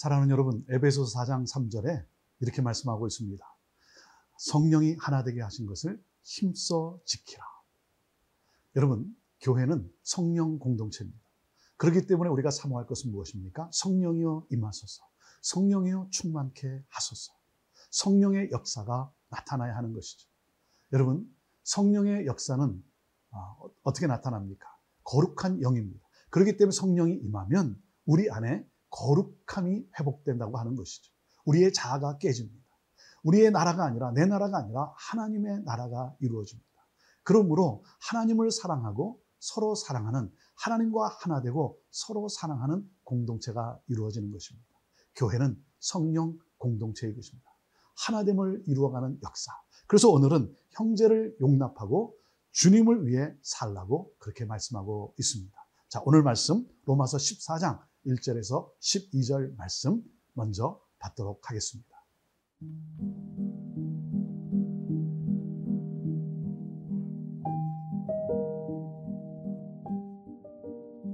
사랑하는 여러분, 에베소서 4장 3절에 이렇게 말씀하고 있습니다. 성령이 하나 되게 하신 것을 힘써 지키라. 여러분, 교회는 성령 공동체입니다. 그렇기 때문에 우리가 사모할 것은 무엇입니까? 성령이여 임하소서. 성령이여 충만케 하소서. 성령의 역사가 나타나야 하는 것이죠. 여러분, 성령의 역사는 아, 어떻게 나타납니까? 거룩한 영입니다. 그렇기 때문에 성령이 임하면 우리 안에 거룩함이 회복된다고 하는 것이죠. 우리의 자아가 깨집니다. 우리의 나라가 아니라 내 나라가 아니라 하나님의 나라가 이루어집니다. 그러므로 하나님을 사랑하고 서로 사랑하는 하나님과 하나 되고 서로 사랑하는 공동체가 이루어지는 것입니다. 교회는 성령 공동체의 것입니다. 하나됨을 이루어가는 역사. 그래서 오늘은 형제를 용납하고 주님을 위해 살라고 그렇게 말씀하고 있습니다. 자, 오늘 말씀 로마서 14장 1절에서 12절 말씀 먼저 받도록 하겠습니다.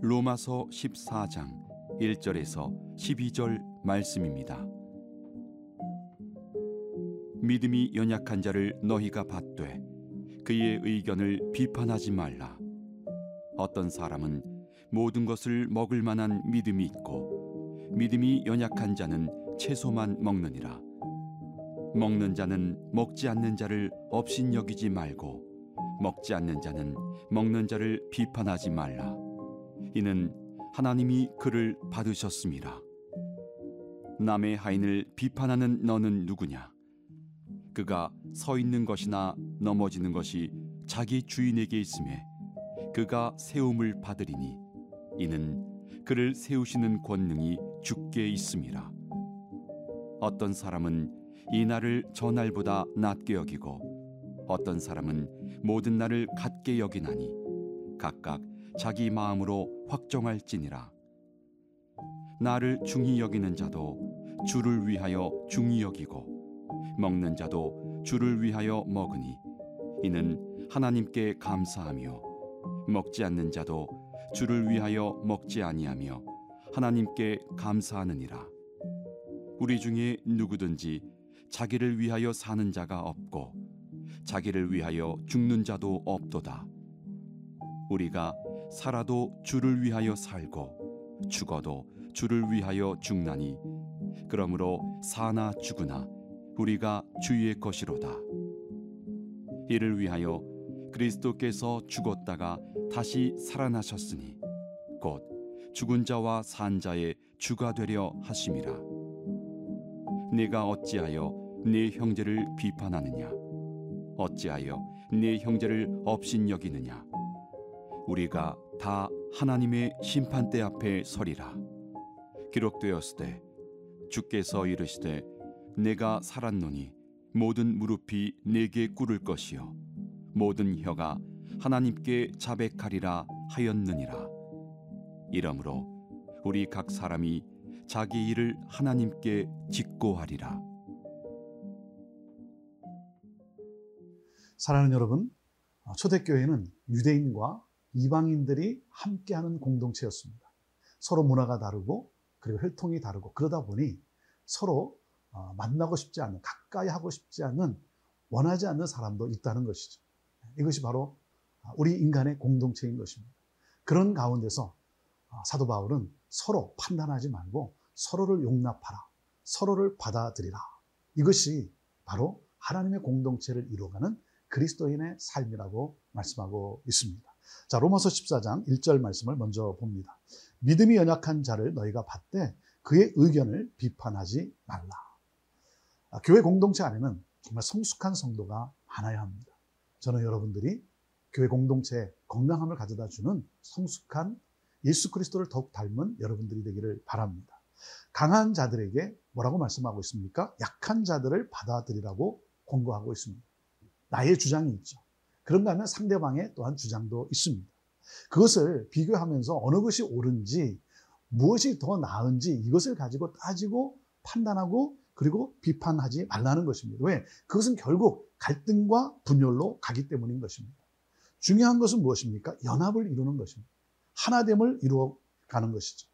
로마서 14장 1절에서 12절 말씀입니다. 믿음이 연약한 자를 너희가 받되 그의 의견을 비판하지 말라. 어떤 사람은 모든 것을 먹을 만한 믿음이 있고 믿음이 연약한 자는 채소만 먹느니라. 먹는 자는 먹지 않는 자를 업신 여기지 말고 먹지 않는 자는 먹는 자를 비판하지 말라. 이는 하나님이 그를 받으셨습니다. 남의 하인을 비판하는 너는 누구냐? 그가 서 있는 것이나 넘어지는 것이 자기 주인에게 있음에 그가 세움을 받으리니 이는 그를 세우시는 권능이 주께 있음이라. 어떤 사람은 이 날을 저 날보다 낮게 여기고 어떤 사람은 모든 날을 같게 여기나니 각각 자기 마음으로 확정할지니라. 나를 중히 여기는 자도 주를 위하여 중히 여기고 먹는 자도 주를 위하여 먹으니 이는 하나님께 감사하며 먹지 않는 자도 주를 위하여 먹지 아니하며 하나님께 감사하느니라. 우리 중에 누구든지 자기를 위하여 사는 자가 없고 자기를 위하여 죽는 자도 없도다. 우리가 살아도 주를 위하여 살고 죽어도 주를 위하여 죽나니 그러므로 사나 죽으나 우리가 주의 것이로다. 이를 위하여 그리스도께서 죽었다가 다시 살아나셨으니 곧 죽은 자와 산 자의 주가 되려 하심이라. 네가 어찌하여 네 형제를 비판하느냐? 어찌하여 네 형제를 업신 여기느냐? 우리가 다 하나님의 심판대 앞에 서리라. 기록되었으되 주께서 이르시되 내가 살았노니 모든 무릎이 내게 꿇을 것이요 모든 혀가 하나님께 자백하리라 하였느니라. 이러므로 우리 각 사람이 자기 일을 하나님께 직고하리라. 사랑하는 여러분, 어, 초대교회는 유대인과 이방인들이 함께하는 공동체였습니다. 서로 문화가 다르고 그리고 혈통이 다르고 그러다 보니 서로 어, 만나고 싶지 않은 가까이 하고 싶지 않은 원하지 않는 사람도 있다는 것이죠. 이것이 바로 우리 인간의 공동체인 것입니다. 그런 가운데서 어, 사도 바울은 서로 판단하지 말고 서로를 용납하라. 서로를 받아들이라. 이것이 바로 하나님의 공동체를 이루어가는 그리스도인의 삶이라고 말씀하고 있습니다. 자, 로마서 14장 1절 말씀을 먼저 봅니다. 믿음이 연약한 자를 너희가 받되 그의 의견을 비판하지 말라. 아, 교회 공동체 안에는 정말 성숙한 성도가 많아야 합니다. 저는 여러분들이 교회 공동체에 건강함을 가져다 주는 성숙한 예수 그리스도를 더욱 닮은 여러분들이 되기를 바랍니다. 강한 자들에게 뭐라고 말씀하고 있습니까? 약한 자들을 받아들이라고 권고하고 있습니다. 나의 주장이 있죠. 그런가 하면 상대방의 또한 주장도 있습니다. 그것을 비교하면서 어느 것이 옳은지 무엇이 더 나은지 이것을 가지고 따지고 판단하고 그리고 비판하지 말라는 것입니다. 왜? 그것은 결국 갈등과 분열로 가기 때문인 것입니다. 중요한 것은 무엇입니까? 연합을 이루는 것입니다. 하나됨을 이루어 가는 것이죠.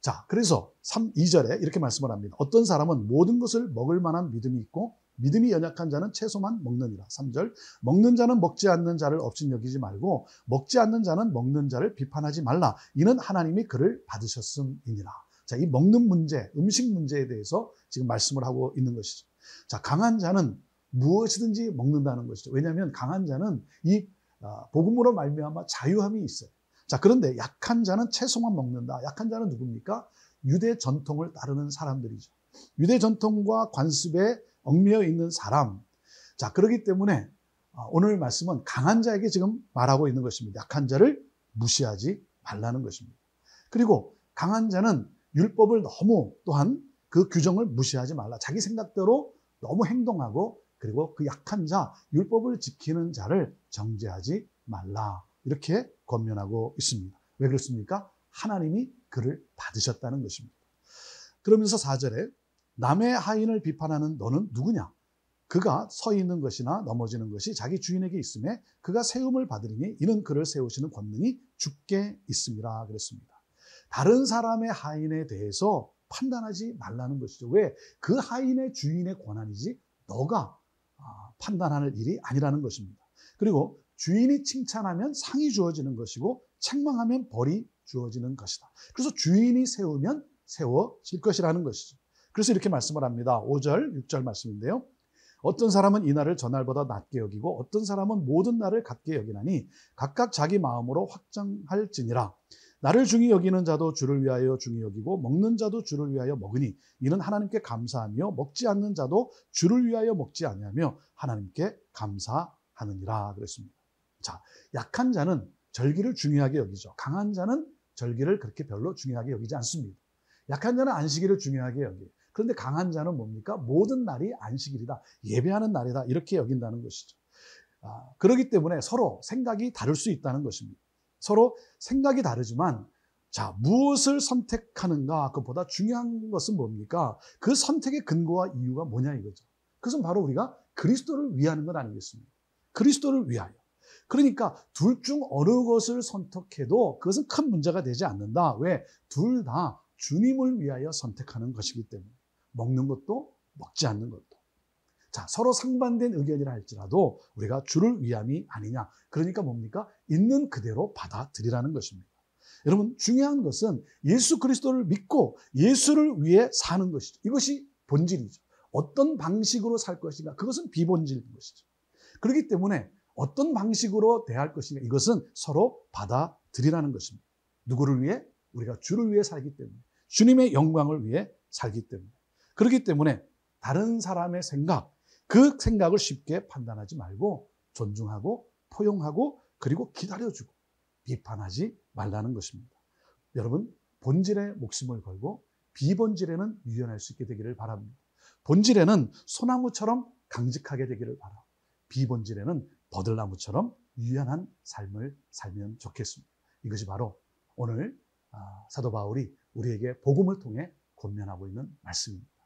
자, 그래서 3, 2절에 이렇게 말씀을 합니다. 어떤 사람은 모든 것을 먹을 만한 믿음이 있고 믿음이 연약한 자는 채소만 먹느니라. 3절. 먹는 자는 먹지 않는 자를 없인 여기지 말고 먹지 않는 자는 먹는 자를 비판하지 말라. 이는 하나님이 그를 받으셨음이니라. 자, 이 먹는 문제, 음식 문제에 대해서 지금 말씀을 하고 있는 것이죠. 자, 강한 자는 무엇이든지 먹는다는 것이죠. 왜냐하면 강한 자는 이 아, 복음으로 말미암아 자유함이 있어요. 자, 그런데 약한 자는 채소만 먹는다. 약한 자는 누굽니까? 유대 전통을 따르는 사람들이죠. 유대 전통과 관습에 얽매여 있는 사람. 자, 그러기 때문에 아, 오늘 말씀은 강한 자에게 지금 말하고 있는 것입니다. 약한 자를 무시하지 말라는 것입니다. 그리고 강한 자는 율법을 너무 또한 그 규정을 무시하지 말라. 자기 생각대로 너무 행동하고 그리고 그 약한 자, 율법을 지키는 자를 정죄하지 말라. 이렇게 권면하고 있습니다. 왜 그렇습니까? 하나님이 그를 받으셨다는 것입니다. 그러면서 4절에 남의 하인을 비판하는 너는 누구냐? 그가 서 있는 것이나 넘어지는 것이 자기 주인에게 있음에 그가 세움을 받으리니 이는 그를 세우시는 권능이 죽게 있음이라 그랬습니다. 다른 사람의 하인에 대해서 판단하지 말라는 것이죠. 왜? 그 하인의 주인의 권한이지 너가 아, 판단하는 일이 아니라는 것입니다. 그리고 주인이 칭찬하면 상이 주어지는 것이고 책망하면 벌이 주어지는 것이다. 그래서 주인이 세우면 세워질 것이라는 것이죠. 그래서 이렇게 말씀을 합니다. 5절, 6절 말씀인데요. 어떤 사람은 이 날을 전날보다 낮게 여기고 어떤 사람은 모든 날을 같게 여기나니 각각 자기 마음으로 확정할지니라. 나를 중히 여기는 자도 주를 위하여 중히 여기고 먹는 자도 주를 위하여 먹으니 이는 하나님께 감사하며 먹지 않는 자도 주를 위하여 먹지 아니하며 하나님께 감사하느니라 그랬습니다. 자, 약한 자는 절기를 중요하게 여기죠. 강한 자는 절기를 그렇게 별로 중요하게 여기지 않습니다. 약한 자는 안식일을 중요하게 여기. 그런데 강한 자는 뭡니까? 모든 날이 안식일이다. 예배하는 날이다. 이렇게 여긴다는 것이죠. 아, 그렇기 때문에 서로 생각이 다를 수 있다는 것입니다. 서로 생각이 다르지만 자, 무엇을 선택하는가 그보다 중요한 것은 뭡니까? 그 선택의 근거와 이유가 뭐냐 이거죠. 그것은 바로 우리가 그리스도를 위하는 것 아니겠습니까? 그리스도를 위하여. 그러니까 둘 중 어느 것을 선택해도 그것은 큰 문제가 되지 않는다. 왜? 둘 다 주님을 위하여 선택하는 것이기 때문에. 먹는 것도 먹지 않는 것도. 자, 서로 상반된 의견이라 할지라도 우리가 주를 위함이 아니냐. 그러니까 뭡니까? 있는 그대로 받아들이라는 것입니다. 여러분, 중요한 것은 예수 그리스도를 믿고 예수를 위해 사는 것이죠. 이것이 본질이죠. 어떤 방식으로 살 것인가? 그것은 비본질인 것이죠. 그렇기 때문에 어떤 방식으로 대할 것인가? 이것은 서로 받아들이라는 것입니다. 누구를 위해? 우리가 주를 위해 살기 때문에. 주님의 영광을 위해 살기 때문에. 그렇기 때문에 다른 사람의 생각, 그 생각을 쉽게 판단하지 말고 존중하고 포용하고 그리고 기다려주고 비판하지 말라는 것입니다. 여러분, 본질에 목숨을 걸고 비본질에는 유연할 수 있게 되기를 바랍니다. 본질에는 소나무처럼 강직하게 되기를 바라. 비본질에는 버들나무처럼 유연한 삶을 살면 좋겠습니다. 이것이 바로 오늘 아, 사도 바울이 우리에게 복음을 통해 권면하고 있는 말씀입니다.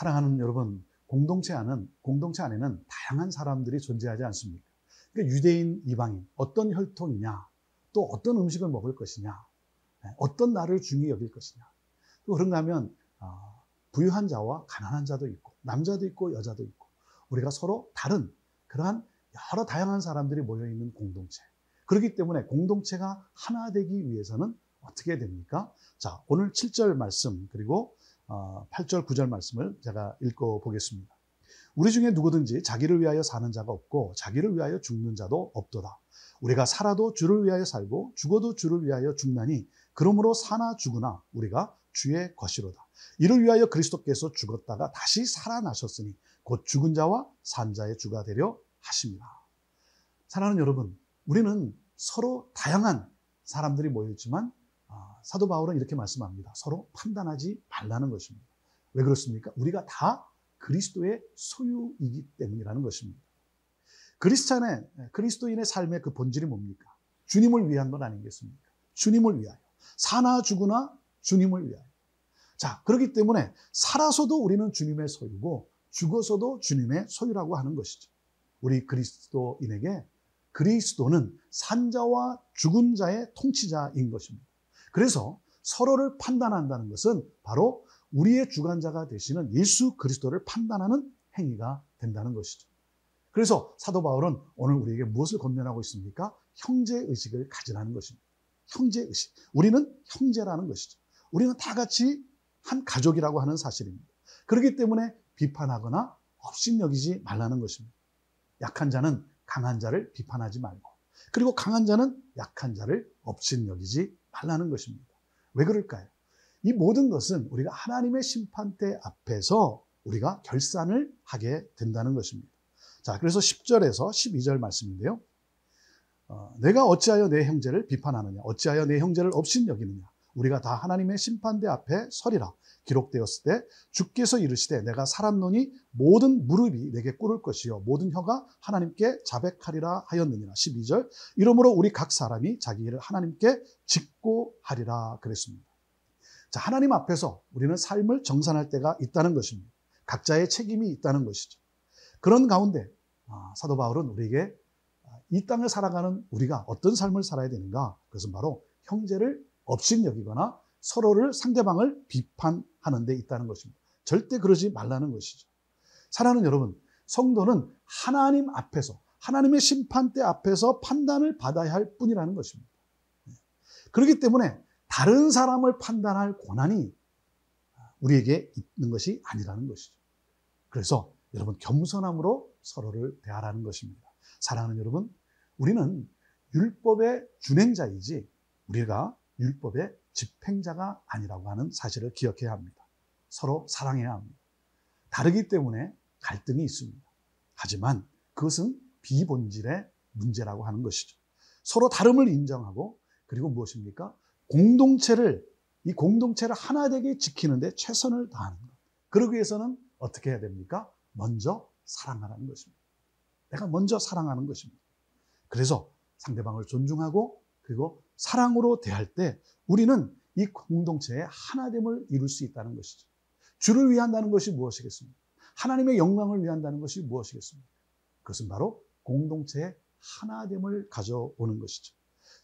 사랑하는 여러분, 공동체 안은 공동체 안에는 다양한 사람들이 존재하지 않습니까? 그러니까 유대인, 이방인, 어떤 혈통이냐, 또 어떤 음식을 먹을 것이냐, 네, 어떤 나를 중히 여길 것이냐. 또 그런가 하면 어, 부유한 자와 가난한 자도 있고, 남자도 있고 여자도 있고, 우리가 서로 다른 그러한 여러 다양한 사람들이 모여 있는 공동체. 그렇기 때문에 공동체가 하나 되기 위해서는 어떻게 됩니까? 자, 오늘 7절 말씀 그리고 8절, 어, 9절 말씀을 제가 읽어 보겠습니다. 우리 중에 누구든지 자기를 위하여 사는 자가 없고 자기를 위하여 죽는 자도 없도다. 우리가 살아도 주를 위하여 살고 죽어도 주를 위하여 죽나니 그러므로 사나 죽으나 우리가 주의 것이로다. 이를 위하여 그리스도께서 죽었다가 다시 살아나셨으니 곧 죽은 자와 산 자의 주가 되려 하십니다. 사랑하는 여러분, 우리는 서로 다양한 사람들이 모여있지만 아, 사도 바울은 이렇게 말씀합니다. 서로 판단하지 말라는 것입니다. 왜 그렇습니까? 우리가 다 그리스도의 소유이기 때문이라는 것입니다. 그리스찬의 그리스도인의 삶의 그 본질이 뭡니까? 주님을 위한 것 아니겠습니까? 주님을 위하여 사나 죽으나 주님을 위하여. 자, 그렇기 때문에 살아서도 우리는 주님의 소유고 죽어서도 주님의 소유라고 하는 것이죠. 우리 그리스도인에게 그리스도는 산자와 죽은 자의 통치자인 것입니다. 그래서 서로를 판단한다는 것은 바로 우리의 주관자가 되시는 예수 그리스도를 판단하는 행위가 된다는 것이죠. 그래서 사도 바울은 오늘 우리에게 무엇을 권면하고 있습니까? 형제 의식을 가지라는 것입니다. 형제 의식. 우리는 형제라는 것이죠. 우리는 다 같이 한 가족이라고 하는 사실입니다. 그렇기 때문에 비판하거나 업신여기지 말라는 것입니다. 약한 자는 강한 자를 비판하지 말고 그리고 강한 자는 약한 자를 업신여기지 말라는 것입니다. 왜 그럴까요? 이 모든 것은 우리가 하나님의 심판대 앞에서 우리가 결산을 하게 된다는 것입니다. 자, 그래서 10절에서 12절 말씀인데요. 어, 내가 어찌하여 내 형제를 비판하느냐? 어찌하여 내 형제를 업신여기느냐? 우리가 다 하나님의 심판대 앞에 서리라. 기록되었을 때 주께서 이르시되 내가 살았노니 모든 무릎이 내게 꿇을 것이요 모든 혀가 하나님께 자백하리라 하였느니라 12절 이러므로 우리 각 사람이 자기 일을 하나님께 짓고 하리라 그랬습니다. 자 하나님 앞에서 우리는 삶을 정산할 때가 있다는 것입니다. 각자의 책임이 있다는 것이죠. 그런 가운데 아, 사도 바울은 우리에게 이 땅을 살아가는 우리가 어떤 삶을 살아야 되는가? 그것은 바로 형제를 업신여기거나 서로를 상대방을 비판하는 데 있다는 것입니다. 절대 그러지 말라는 것이죠. 사랑하는 여러분, 성도는 하나님 앞에서 하나님의 심판대 앞에서 판단을 받아야 할 뿐이라는 것입니다. 그렇기 때문에 다른 사람을 판단할 권한이 우리에게 있는 것이 아니라는 것이죠. 그래서 여러분 겸손함으로 서로를 대하라는 것입니다. 사랑하는 여러분, 우리는 율법의 준행자이지 우리가 율법의 집행자가 아니라고 하는 사실을 기억해야 합니다. 서로 사랑해야 합니다. 다르기 때문에 갈등이 있습니다. 하지만 그것은 비본질의 문제라고 하는 것이죠. 서로 다름을 인정하고 그리고 무엇입니까? 공동체를 이 공동체를 하나 되게 지키는데 최선을 다하는 것. 그러기 위해서는 어떻게 해야 됩니까? 먼저 사랑하라는 것입니다. 내가 먼저 사랑하는 것입니다. 그래서 상대방을 존중하고 그리고 사랑으로 대할 때 우리는 이 공동체의 하나됨을 이룰 수 있다는 것이죠. 주를 위한다는 것이 무엇이겠습니까? 하나님의 영광을 위한다는 것이 무엇이겠습니까? 그것은 바로 공동체의 하나됨을 가져오는 것이죠.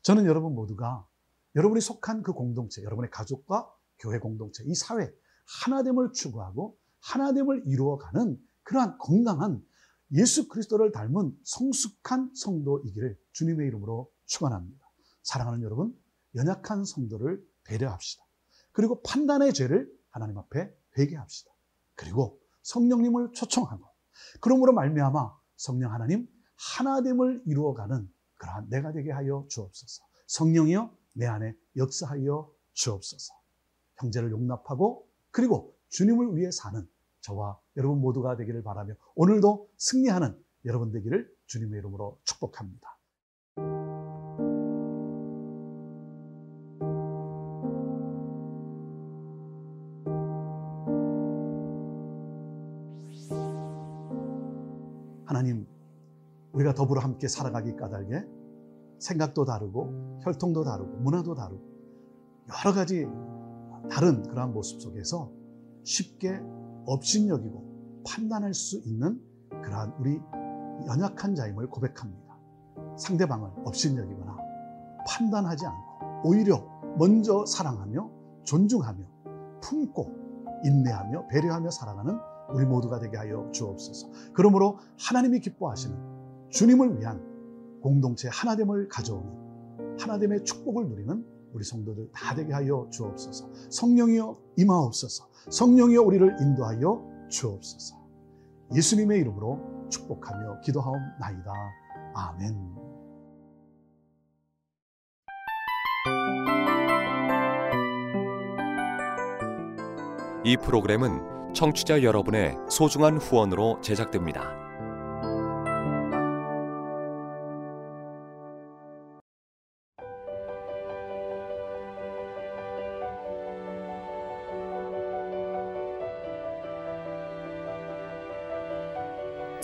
저는 여러분 모두가 여러분이 속한 그 공동체, 여러분의 가족과 교회 공동체, 이 사회, 하나됨을 추구하고 하나됨을 이루어가는 그러한 건강한 예수 그리스도를 닮은 성숙한 성도이기를 주님의 이름으로 축원합니다. 사랑하는 여러분, 연약한 성도를 배려합시다. 그리고 판단의 죄를 하나님 앞에 회개합시다. 그리고 성령님을 초청하고 그러므로 말미암아 성령 하나님 하나됨을 이루어가는 그러한 내가 되게 하여 주옵소서. 성령이여 내 안에 역사하여 주옵소서. 형제를 용납하고 그리고 주님을 위해 사는 저와 여러분 모두가 되기를 바라며 오늘도 승리하는 여러분 되기를 주님의 이름으로 축복합니다. 더불어 함께 살아가기 까닭에 생각도 다르고 혈통도 다르고 문화도 다르고 여러 가지 다른 그러한 모습 속에서 쉽게 업신여기고 판단할 수 있는 그러한 우리 연약한 자임을 고백합니다. 상대방을 업신여기거나 판단하지 않고 오히려 먼저 사랑하며 존중하며 품고 인내하며 배려하며 살아가는 우리 모두가 되게 하여 주옵소서. 그러므로 하나님이 기뻐하시는 주님을 위한 공동체 하나됨을 가져오는 하나됨의 축복을 누리는 우리 성도들 다 되게 하여 주옵소서. 성령이여 임하옵소서. 성령이여 우리를 인도하여 주옵소서. 예수님의 이름으로 축복하며 기도하옵나이다. 아멘. 이 프로그램은 청취자 여러분의 소중한 후원으로 제작됩니다.